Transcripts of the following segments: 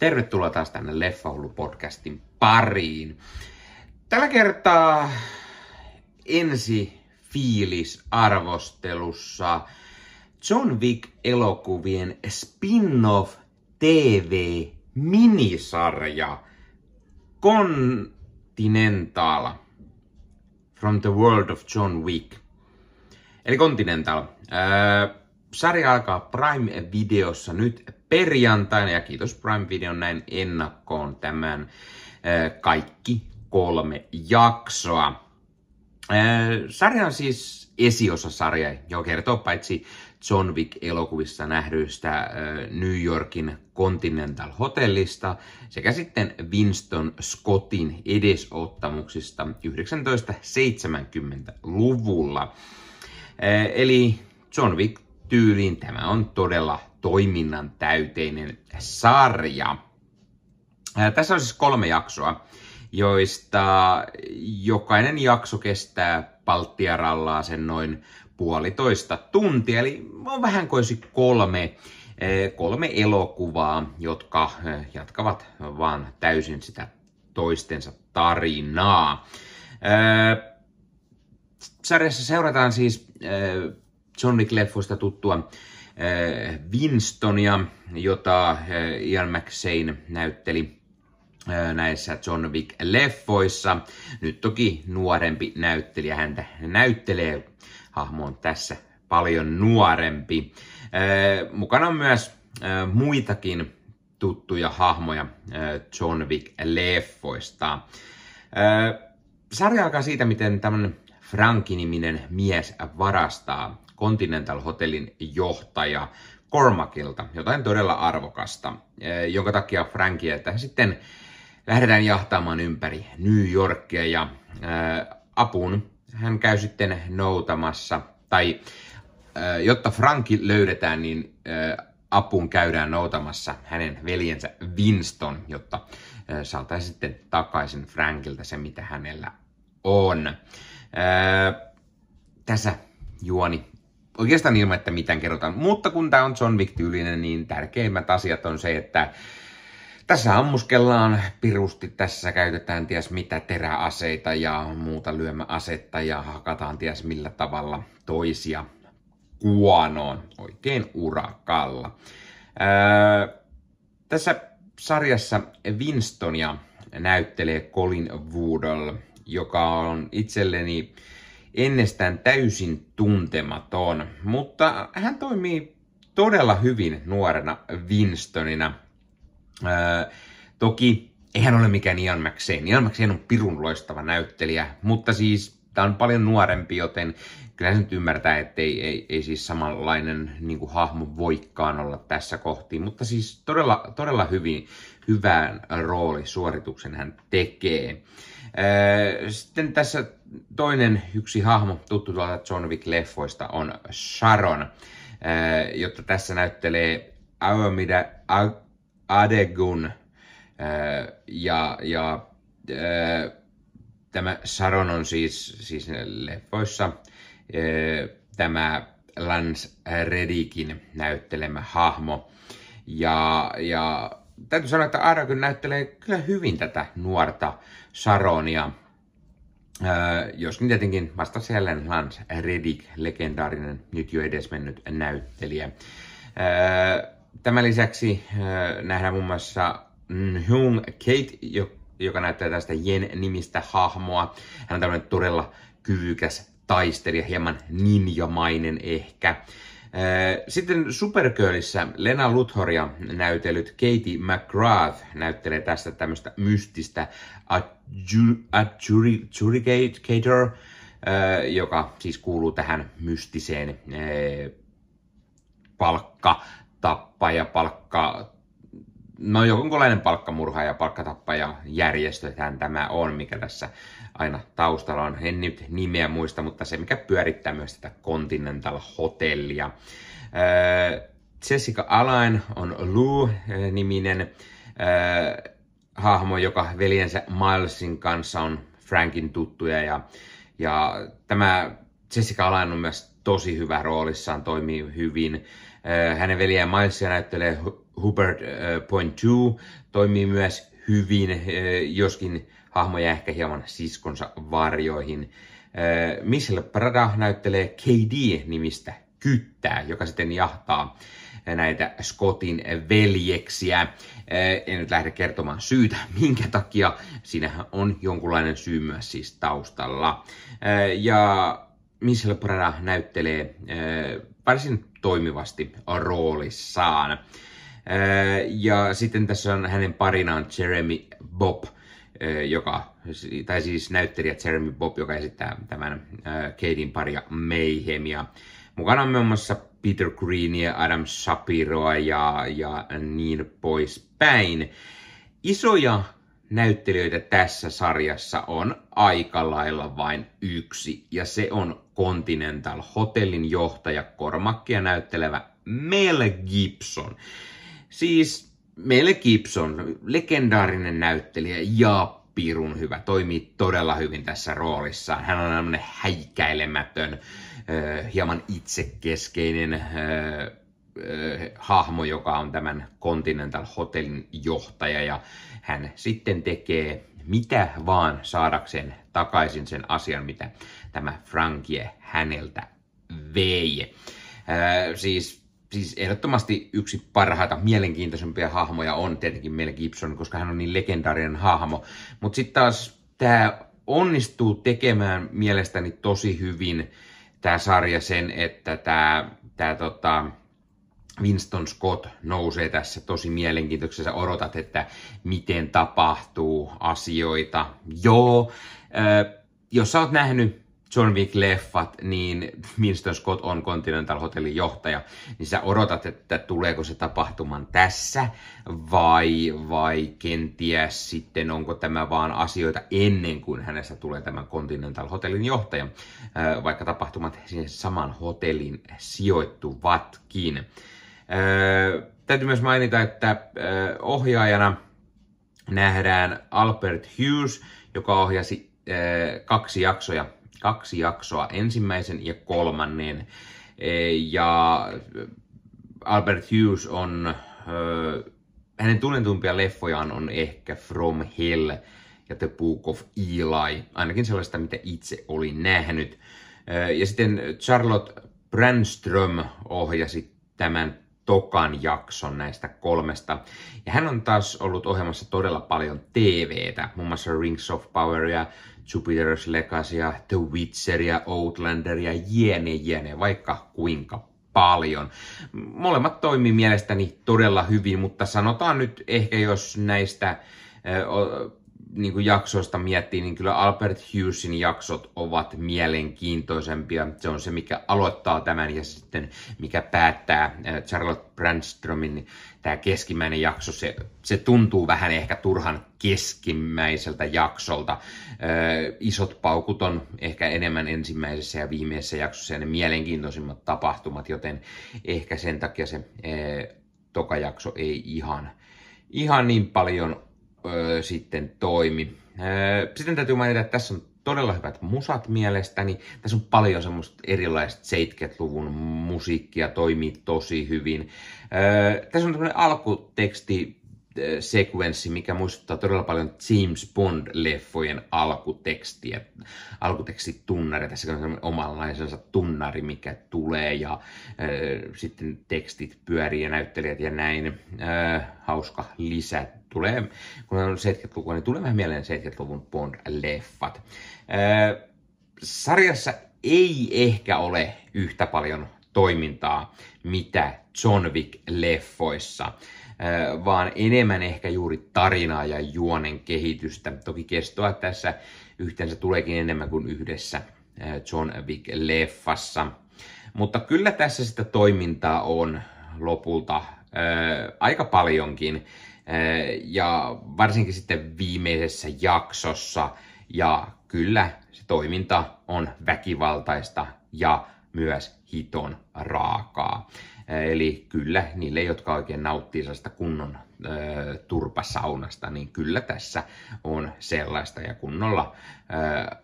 Tervetuloa taas tänne Leffahullu-podcastin pariin. Tällä kertaa ensi fiilis arvostelussa John Wick-elokuvien spin-off TV-minisarja Continental from the World of John Wick. Eli Continental. Öö, sarja alkaa Prime-videossa nyt perjantaina ja kiitos Prime Videon näin ennakkoon tämän kaikki kolme jaksoa. Sarja on siis esiosasarja, joka kertoo paitsi John Wick-elokuvissa nähdyistä New Yorkin Continental Hotellista sekä sitten Winston Scottin edesottamuksista 1970-luvulla. Eli John Wick tyyliin tämä on todella toiminnan täyteinen sarja. Tässä on siis kolme jaksoa, joista jokainen jakso kestää palttiarallaa sen noin puolitoista tuntia, eli on vähän kuin kolme, kolme elokuvaa, jotka jatkavat vaan täysin sitä toistensa tarinaa. Sarjassa seurataan siis John Wick-leffoista tuttua Winstonia, jota Ian McShane näytteli näissä John Wick-leffoissa. Nyt toki nuorempi näyttelijä häntä näyttelee. Hahmo on tässä paljon nuorempi. Mukana on myös muitakin tuttuja hahmoja John Wick-leffoista. Sarja alkaa siitä, miten tämmöinen Franki-niminen mies varastaa Continental Hotellin johtaja Cormacilta jotain todella arvokasta, jonka takia Frankia että sitten lähdetään jahtaamaan ympäri New Yorkia ja apun hän käy sitten noutamassa, tai jotta Franki löydetään, niin apun käydään noutamassa hänen veljensä Winston, jotta saataisiin sitten takaisin Frankilta se, mitä hänellä on. Tässä juoni oikeastaan ilman, että mitään kerrotaan. Mutta kun tämä on John Wick-tyylinen, niin tärkeimmät asiat on se, että tässä ammuskellaan pirusti, tässä käytetään ties mitä teräaseita ja muuta lyömäasetta ja hakataan ties millä tavalla toisia kuonoon oikein urakalla. Öö, tässä sarjassa Winstonia näyttelee Colin Woodall, joka on itselleni ennestään täysin tuntematon, mutta hän toimii todella hyvin nuorena Winstonina. Öö, toki eihän ole mikään Ian McShane. Ian McShane on pirun loistava näyttelijä, mutta siis tämä on paljon nuorempi, joten kyllä se nyt ymmärtää, että ei, ei, ei siis samanlainen niin kuin hahmo voikaan olla tässä kohti, mutta siis todella, todella hyvin, hyvän roolisuorituksen hän tekee. Sitten tässä toinen yksi hahmo tuttu tuolta John Wick-leffoista on Sharon, jotta tässä näyttelee Aomida Adegun ja, ja tämä Sharon on siis, siis leffoissa tämä Lance Redickin näyttelemä hahmo. Ja, ja täytyy sanoa, että Aragon näyttelee kyllä hyvin tätä nuorta Sharonia. Öö, joskin tietenkin vasta siellä Lance Reddick, legendaarinen, nyt jo edesmennyt näyttelijä. Öö, tämän lisäksi nähdään muun muassa Hung Kate, joka näyttää tästä Jen-nimistä hahmoa. Hän on tämmöinen todella kyvykäs taistelija, hieman ninjamainen ehkä. Sitten Supergirlissä Lena Luthoria näytellyt Katie McGrath näyttelee tästä tämmöistä mystistä adjudicator, joka siis kuuluu tähän mystiseen palkka tappaja, palkka no jonkunlainen palkkamurha ja palkkatappaja järjestöthän tämä on, mikä tässä aina taustalla on. En nyt nimeä muista, mutta se mikä pyörittää myös tätä Continental Hotellia. Äh, Jessica Alain on Lou-niminen äh, hahmo, joka veljensä Milesin kanssa on Frankin tuttuja ja, ja tämä Jessica Alain on myös tosi hyvä roolissaan, toimii hyvin. Äh, hänen veljään Milesia näyttelee Hubert Point 2 toimii myös hyvin, joskin hahmo jää ehkä hieman siskonsa varjoihin. Michelle Prada näyttelee KD-nimistä kyttää, joka sitten jahtaa näitä Scottin veljeksiä. En nyt lähde kertomaan syytä, minkä takia. Siinähän on jonkunlainen syy myös siis taustalla. Ja Michelle Prada näyttelee varsin toimivasti roolissaan. Ja sitten tässä on hänen parinaan Jeremy Bob, joka, tai siis näyttelijä Jeremy Bob, joka esittää tämän Kadein paria Mayhemia. Mukana on muun muassa Peter Greenia, Adam Shapiroa ja, ja niin poispäin. Isoja näyttelijöitä tässä sarjassa on aika lailla vain yksi, ja se on Continental Hotellin johtaja Kormakkia näyttelevä Mel Gibson. Siis Mel Gibson, legendaarinen näyttelijä ja pirun hyvä, toimii todella hyvin tässä roolissa. Hän on tämmöinen häikäilemätön, hieman itsekeskeinen hahmo, joka on tämän Continental Hotelin johtaja ja hän sitten tekee mitä vaan saadakseen takaisin sen asian, mitä tämä Frankie häneltä vei. siis siis ehdottomasti yksi parhaita, mielenkiintoisempia hahmoja on tietenkin Mel Gibson, koska hän on niin legendaarinen hahmo. Mutta sitten taas tämä onnistuu tekemään mielestäni tosi hyvin tämä sarja sen, että tämä tää, tota, Winston Scott nousee tässä tosi mielenkiintoisessa. Odotat, että miten tapahtuu asioita. Joo, äh, jos sä oot nähnyt John Wick-leffat, niin Winston Scott on Continental Hotellin johtaja, niin sä odotat, että tuleeko se tapahtuman tässä, vai, vai kenties sitten onko tämä vaan asioita ennen kuin hänestä tulee tämän Continental Hotellin johtaja, vaikka tapahtumat sinne saman hotellin sijoittuvatkin. Täytyy myös mainita, että ohjaajana nähdään Albert Hughes, joka ohjasi kaksi jaksoja kaksi jaksoa, ensimmäisen ja kolmannen. E, ja Albert Hughes on, hänen tunnetumpia leffojaan on ehkä From Hell ja The Book of Eli, ainakin sellaista, mitä itse olin nähnyt. Ja sitten Charlotte Brandström ohjasi tämän tokan jakson näistä kolmesta. Ja hän on taas ollut ohjelmassa todella paljon TVtä, muun muassa Rings of Power ja Jupiter's Legacy ja The Witcher ja Outlander ja jene jene, vaikka kuinka paljon. Molemmat toimii mielestäni todella hyvin, mutta sanotaan nyt ehkä jos näistä niin kuin jaksoista miettii, niin kyllä Albert Hughesin jaksot ovat mielenkiintoisempia. Se on se, mikä aloittaa tämän ja sitten mikä päättää äh, Charlotte Brandströmin tämä keskimmäinen jakso. Se, se tuntuu vähän ehkä turhan keskimmäiseltä jaksolta. Ö, äh, isot paukut on ehkä enemmän ensimmäisessä ja viimeisessä jaksossa ja ne mielenkiintoisimmat tapahtumat, joten ehkä sen takia se ö, äh, toka jakso ei ihan, ihan niin paljon öö, sitten toimi. Öö, sitten täytyy mainita, että tässä on todella hyvät musat mielestäni. Tässä on paljon semmoista erilaista 70-luvun musiikkia, toimii tosi hyvin. Öö, tässä on tämmöinen alkuteksti sekvenssi, mikä muistuttaa todella paljon James Bond-leffojen alkutekstiä, alkutekstitunnari. Tässä on omanlaisensa tunnari, mikä tulee ja äh, sitten tekstit pyörii ja näyttelijät ja näin. Äh, hauska lisä. Tulee, kun on 70-lukua, niin tulee vähän mieleen 70-luvun Bond-leffat. Äh, sarjassa ei ehkä ole yhtä paljon toimintaa, mitä John Wick-leffoissa vaan enemmän ehkä juuri tarinaa ja juonen kehitystä. Toki kestoa tässä yhteensä tuleekin enemmän kuin yhdessä John Wick-leffassa. Mutta kyllä tässä sitä toimintaa on lopulta aika paljonkin. ja varsinkin sitten viimeisessä jaksossa. Ja kyllä se toiminta on väkivaltaista ja myös hiton raakaa. Eli kyllä niille, jotka oikein nauttii sellaista kunnon ö, turpasaunasta, niin kyllä tässä on sellaista ja kunnolla ö,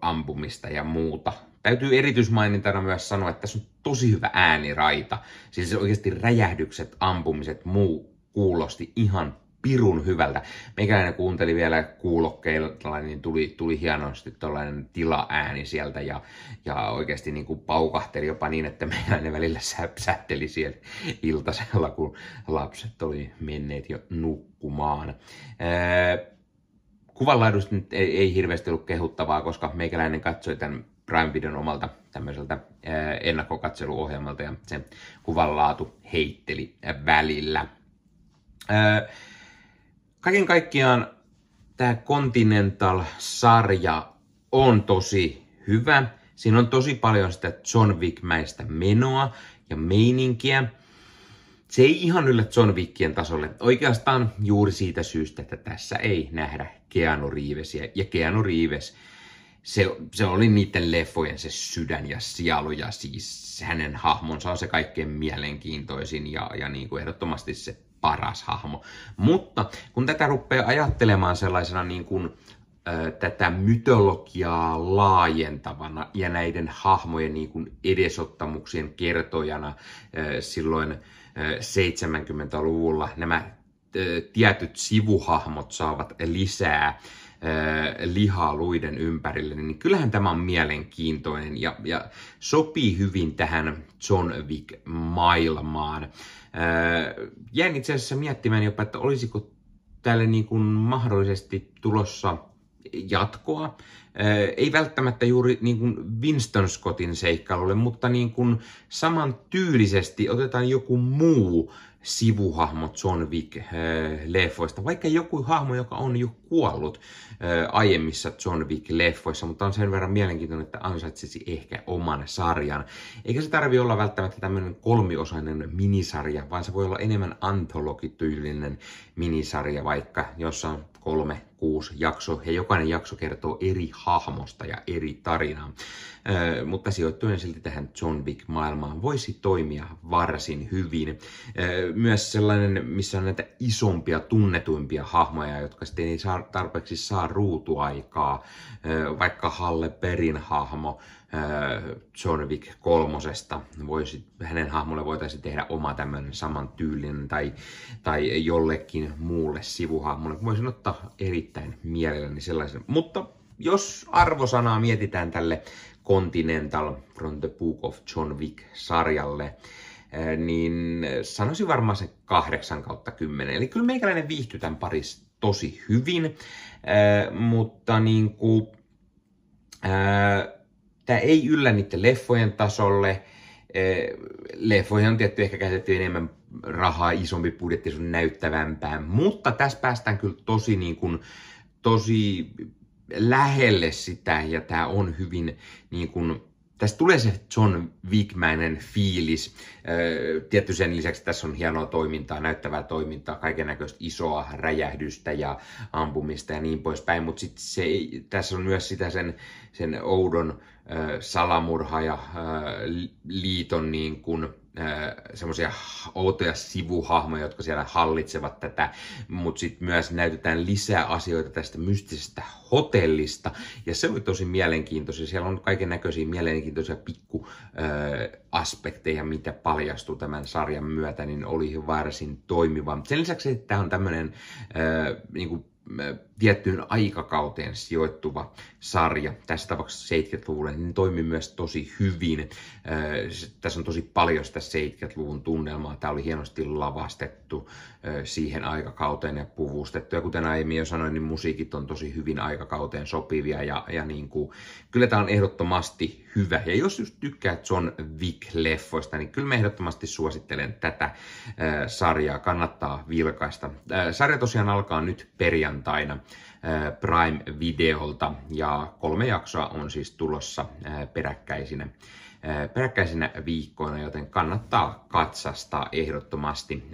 ampumista ja muuta täytyy erityismainintana myös sanoa, että tässä on tosi hyvä ääniraita. Siis oikeasti räjähdykset, ampumiset, muu kuulosti ihan pirun hyvältä. Meikäläinen kuunteli vielä kuulokkeilla, niin tuli, tuli hienosti tällainen tilaääni sieltä ja, ja oikeasti niin kuin paukahteli jopa niin, että meikäläinen välillä säpsähteli siellä iltasella, kun lapset oli menneet jo nukkumaan. kuvanlaadusta nyt ei, ei hirveästi ollut kehuttavaa, koska meikäläinen katsoi tämän Prime Videon omalta tämmöiseltä ennakkokatseluohjelmalta ja se kuvanlaatu heitteli välillä. Kaiken kaikkiaan tämä Continental-sarja on tosi hyvä. Siinä on tosi paljon sitä John Wick-mäistä menoa ja meininkiä. Se ei ihan yllä John Wickien tasolle. Oikeastaan juuri siitä syystä, että tässä ei nähdä Keanu Reevesia. Ja Keanu Reeves, se, se oli niiden leffojen se sydän ja sielu ja siis hänen hahmonsa on se kaikkein mielenkiintoisin ja, ja niin kuin ehdottomasti se paras hahmo. Mutta kun tätä rupeaa ajattelemaan sellaisena niin kuin, ö, tätä mytologiaa laajentavana ja näiden hahmojen niin kuin edesottamuksien kertojana ö, silloin ö, 70-luvulla nämä ö, tietyt sivuhahmot saavat lisää lihaa luiden ympärille, niin kyllähän tämä on mielenkiintoinen ja, ja sopii hyvin tähän John Wick-maailmaan. Jäin itse asiassa miettimään jopa, että olisiko tälle niin kuin mahdollisesti tulossa jatkoa. Ei välttämättä juuri niin kuin Winston Scottin seikkailulle, mutta niin kuin saman tyylisesti otetaan joku muu sivuhahmo John Wick-leffoista, vaikka joku hahmo, joka on jo kuollut aiemmissa John Wick-leffoissa, mutta on sen verran mielenkiintoinen, että ansaitsisi ehkä oman sarjan. Eikä se tarvi olla välttämättä tämmöinen kolmiosainen minisarja, vaan se voi olla enemmän antologityylinen minisarja, vaikka jossa on kolme, kuusi jakso, ja jokainen jakso kertoo eri hahmosta ja eri tarinaa. Ö, mutta sijoittuen silti tähän John Wick-maailmaan voisi toimia varsin hyvin. Ö, myös sellainen, missä on näitä isompia, tunnetuimpia hahmoja, jotka sitten ei saa, tarpeeksi saa ruutuaikaa, ö, vaikka Halle Perin hahmo, John Wick kolmosesta. Voisi, hänen hahmolle voitaisiin tehdä oma tämmöinen saman tyylinen tai, tai jollekin muulle sivuhahmolle. Voisin ottaa erittäin mielelläni sellaisen. Mutta jos arvosanaa mietitään tälle Continental from the Book of John Wick-sarjalle, niin sanoisin varmaan se 8 kautta 10. Eli kyllä meikäläinen viihtyy tämän parissa tosi hyvin, mutta niin kuin, tämä ei yllä niiden leffojen tasolle. Leffoihin on tietty ehkä käytetty enemmän rahaa, isompi budjetti, se on näyttävämpää, mutta tässä päästään kyllä tosi, niin kuin, tosi lähelle sitä ja tämä on hyvin niin kuin, Tästä tulee se John Wickmäinen fiilis. Tietty sen lisäksi tässä on hienoa toimintaa, näyttävää toimintaa, kaiken näköistä isoa räjähdystä ja ampumista ja niin poispäin, mutta sitten se, tässä on myös sitä sen, sen oudon salamurha ja liiton niin kuin, semmoisia outoja sivuhahmoja, jotka siellä hallitsevat tätä, mutta sitten myös näytetään lisää asioita tästä mystisestä hotellista, ja se oli tosi mielenkiintoisia. Siellä on kaiken näköisiä mielenkiintoisia pikku aspekteja, mitä paljastuu tämän sarjan myötä, niin oli varsin toimiva. Sen lisäksi, että tämä on tämmöinen niin kuin tiettyyn aikakauteen sijoittuva sarja, tässä tapauksessa 70-luvulle, niin toimii myös tosi hyvin. Tässä on tosi paljon sitä 70-luvun tunnelmaa. Tämä oli hienosti lavastettu siihen aikakauteen ja puvustettu. Ja kuten aiemmin jo sanoin, niin musiikit on tosi hyvin aikakauteen sopivia ja, ja niin kuin, kyllä tämä on ehdottomasti hyvä. Ja jos just tykkää John Wick-leffoista, niin kyllä mä ehdottomasti suosittelen tätä sarjaa. Kannattaa vilkaista. sarja tosiaan alkaa nyt perjantaina Prime-videolta ja kolme jaksoa on siis tulossa peräkkäisinä peräkkäisinä viikkoina, joten kannattaa katsastaa ehdottomasti,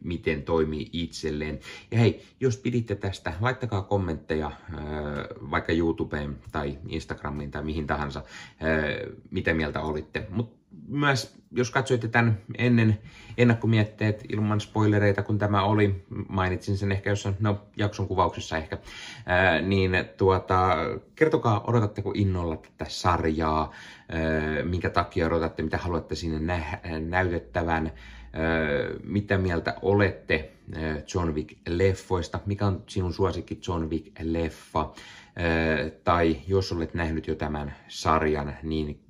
miten toimii itselleen. Ja hei, jos piditte tästä, laittakaa kommentteja vaikka YouTubeen tai Instagramiin tai mihin tahansa, mitä mieltä olitte. Mutta myös, jos katsoitte tämän ennen ennakkomietteet ilman spoilereita, kun tämä oli, mainitsin sen ehkä jossain, no jakson kuvauksessa ehkä, ää, niin tuota, kertokaa, odotatteko innolla tätä sarjaa, ää, minkä takia odotatte, mitä haluatte sinne nä- näytettävän, mitä mieltä olette John Wick-leffoista, mikä on sinun suosikki John Wick-leffa, tai jos olet nähnyt jo tämän sarjan, niin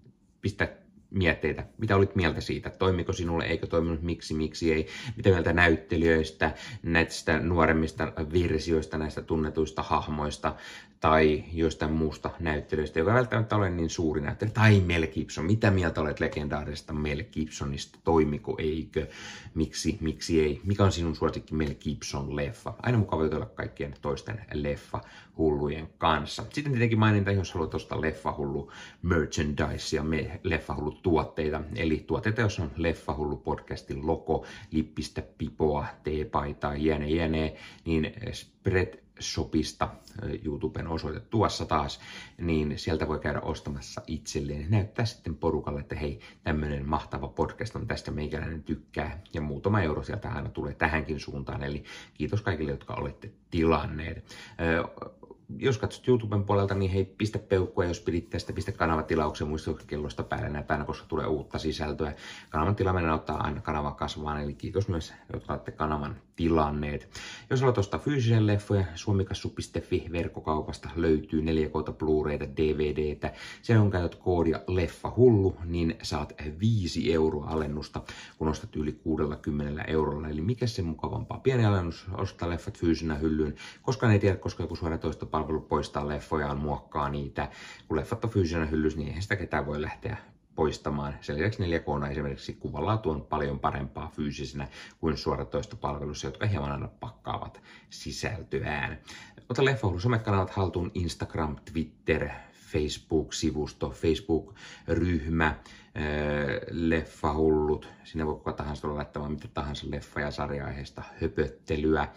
pistä mietteitä. Mitä olit mieltä siitä? Toimiko sinulle, eikö toiminut, miksi, miksi ei? Mitä mieltä näyttelijöistä, näistä nuoremmista versioista, näistä tunnetuista hahmoista tai joistain muusta näyttelyistä, joka välttämättä ole niin suuri näyttelijä. Tai Mel Gibson. Mitä mieltä olet legendaarisesta Mel Gibsonista? Toimiko, eikö? Miksi, miksi ei? Mikä on sinun suosikki Mel Gibson-leffa? Aina mukava jutella kaikkien toisten leffa-hullujen kanssa. Sitten tietenkin maininta, jos haluat ostaa leffa-hullu merchandise ja leffa-hullu tuotteita. Eli tuotteita, jos on leffa-hullu podcastin logo, lippistä, pipoa, teepaitaa, jne, jne, niin spread Shopista, YouTuben osoite tuossa taas, niin sieltä voi käydä ostamassa itselleen. Näyttää sitten porukalle, että hei, tämmöinen mahtava podcast on tästä meikäläinen tykkää. Ja muutama euro sieltä aina tulee tähänkin suuntaan. Eli kiitos kaikille, jotka olette tilanneet jos katsot YouTuben puolelta, niin hei, pistä peukkua, jos pidit tästä, pistä kanavatilauksen kellosta päälle näitä aina, koska tulee uutta sisältöä. Kanavan tilaaminen auttaa aina kanava kasvaan, eli kiitos myös, jotka olette kanavan tilanneet. Jos haluat ostaa fyysisen leffoja, suomikassu.fi verkkokaupasta löytyy 4K Blu-rayta, DVDtä. Se on käytät koodia leffa hullu, niin saat 5 euroa alennusta, kun ostat yli 60 eurolla. Eli mikä se mukavampaa? Pieni alennus, ostaa leffat fyysinä hyllyyn, koska ei tiedä, koska joku toista palvelu poistaa leffojaan, muokkaa niitä. Kun leffat on fyysisenä hyllys, niin eihän sitä ketään voi lähteä poistamaan. Sen lisäksi 4K esimerkiksi kuvalaatu on paljon parempaa fyysisenä kuin suoratoistopalvelussa, jotka hieman aina pakkaavat sisältöään. Ota Leffahullu somekanavat haltuun Instagram, Twitter, Facebook-sivusto, Facebook-ryhmä, äh, Leffahullut. Sinne voi kuka tahansa tulla laittamaan mitä tahansa leffa- ja sarja-aiheista höpöttelyä.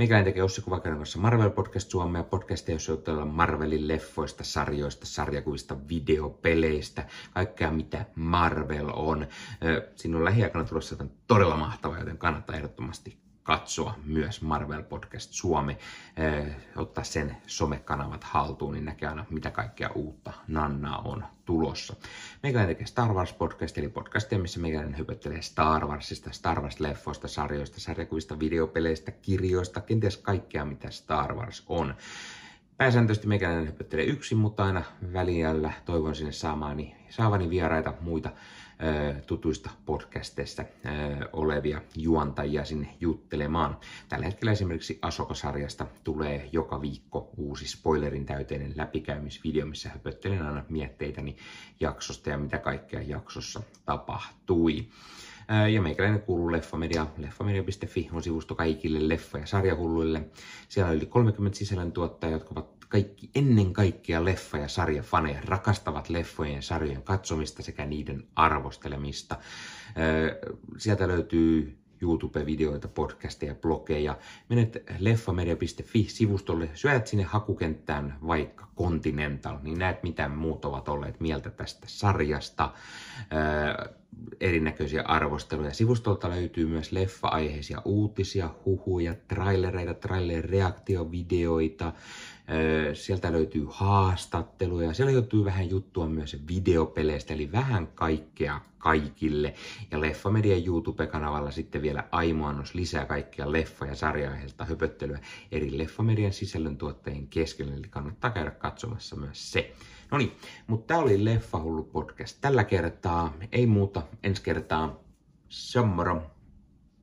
Meikäläinen tekee Ossi Kuvakäinen kanssa Marvel Podcast Suomea, podcasteja, jossa jutellaan Marvelin leffoista, sarjoista, sarjakuvista, videopeleistä, kaikkea mitä Marvel on. Siinä on lähiaikana tulossa jotain todella mahtavaa, joten kannattaa ehdottomasti katsoa myös Marvel Podcast Suomi, eh, ottaa sen somekanavat haltuun, niin näkee aina mitä kaikkea uutta Nannaa on tulossa. Meikäläinen tekee Star Wars podcast, eli podcastia, missä meikäläinen hypöttelee Star Warsista, Star Wars-leffoista, sarjoista, sarjakuvista, videopeleistä, kirjoista, kenties kaikkea mitä Star Wars on. Pääsääntöisesti meikäläinen hypöttelee yksin, mutta aina väliällä toivon sinne saamaani, saavani vieraita muita tutuista podcasteista olevia juontajia sinne juttelemaan. Tällä hetkellä esimerkiksi Asoka-sarjasta tulee joka viikko uusi spoilerin täyteinen läpikäymisvideo, missä höpöttelen aina mietteitäni jaksosta ja mitä kaikkea jaksossa tapahtui. Ja meikäläinen kuuluu Leffamedia. Leffamedia.fi on sivusto kaikille leffa- ja sarjahulluille. Siellä on yli 30 sisällöntuottajia, jotka ovat kaikki ennen kaikkea leffa- ja sarjafaneja, rakastavat leffojen ja sarjojen katsomista sekä niiden arvostelemista. Sieltä löytyy YouTube-videoita, podcasteja, blogeja. Menet leffamedia.fi-sivustolle, syöt sinne hakukenttään vaikka Continental, niin näet mitä muut ovat olleet mieltä tästä sarjasta. Erinäköisiä arvosteluja. Sivustolta löytyy myös leffa-aiheisia uutisia, huhuja, trailereita, trailer-reaktiovideoita, Sieltä löytyy haastatteluja, siellä löytyy vähän juttua myös videopeleistä, eli vähän kaikkea kaikille. Ja Leffamedian YouTube-kanavalla sitten vielä aimoannos lisää kaikkia leffa- ja sarja höpöttelyä eri Leffamedian sisällöntuottajien keskellä, eli kannattaa käydä katsomassa myös se. No niin, mutta tämä oli Leffahullu podcast tällä kertaa. Ei muuta, ensi kertaa. Se moro.